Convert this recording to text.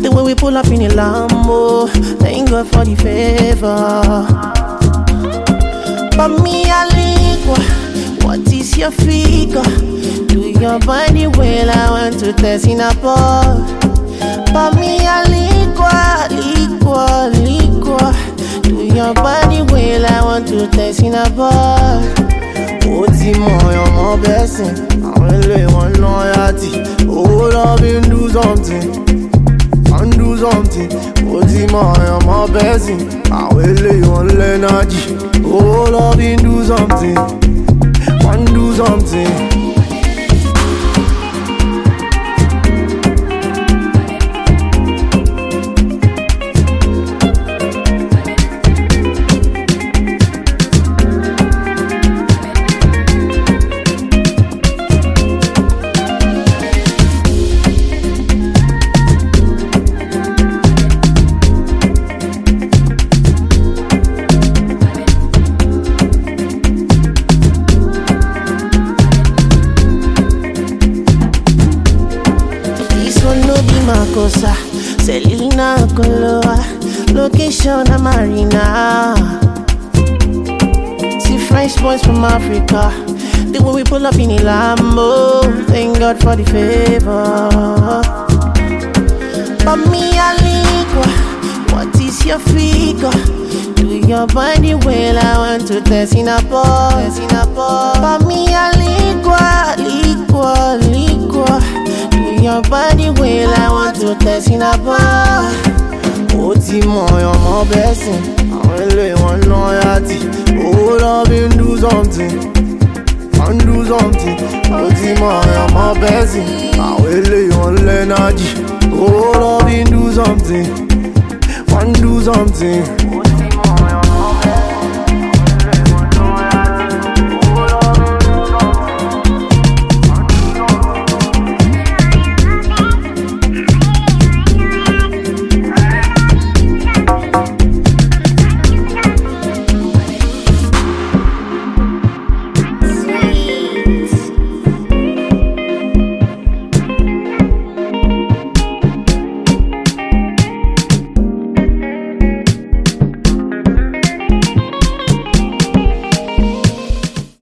The way we pull up in a Lambo. Thank God for the favor. But me, I live. What is your figure? Do your body well? I want to test in a ball. But me, liquor, liquor, liquor. Do your body well? I want to test in a ball. ó ti mọ ọmọ bẹ́sìn àwọn ilé wọn lọ́yàtì owó lọ́ fi ń do something something ó ti mọ ọmọ bẹ́sìn àwọn ilé wọn lẹ́nàjì owó lọ́ fi ń do something wọ́n do something. Makosa, Selena Koloa, location a marina. See French boys from Africa, the way we pull up in a Lambo. Thank God for the favor. But me a liquor, what is your figure? Do your body well? I want to test in a ball, in a ball. Ball. ó ti mọ ọmọ bẹ́sìn àwọn ilé wọn lọ́yàtì owó lọ́ fi ń do something. Ń do something. Ó ti mọ ọmọ bẹ́sìn àwọn ilé wọn lẹ́nàjì owó lọ́ fi ń do something. Ń do something.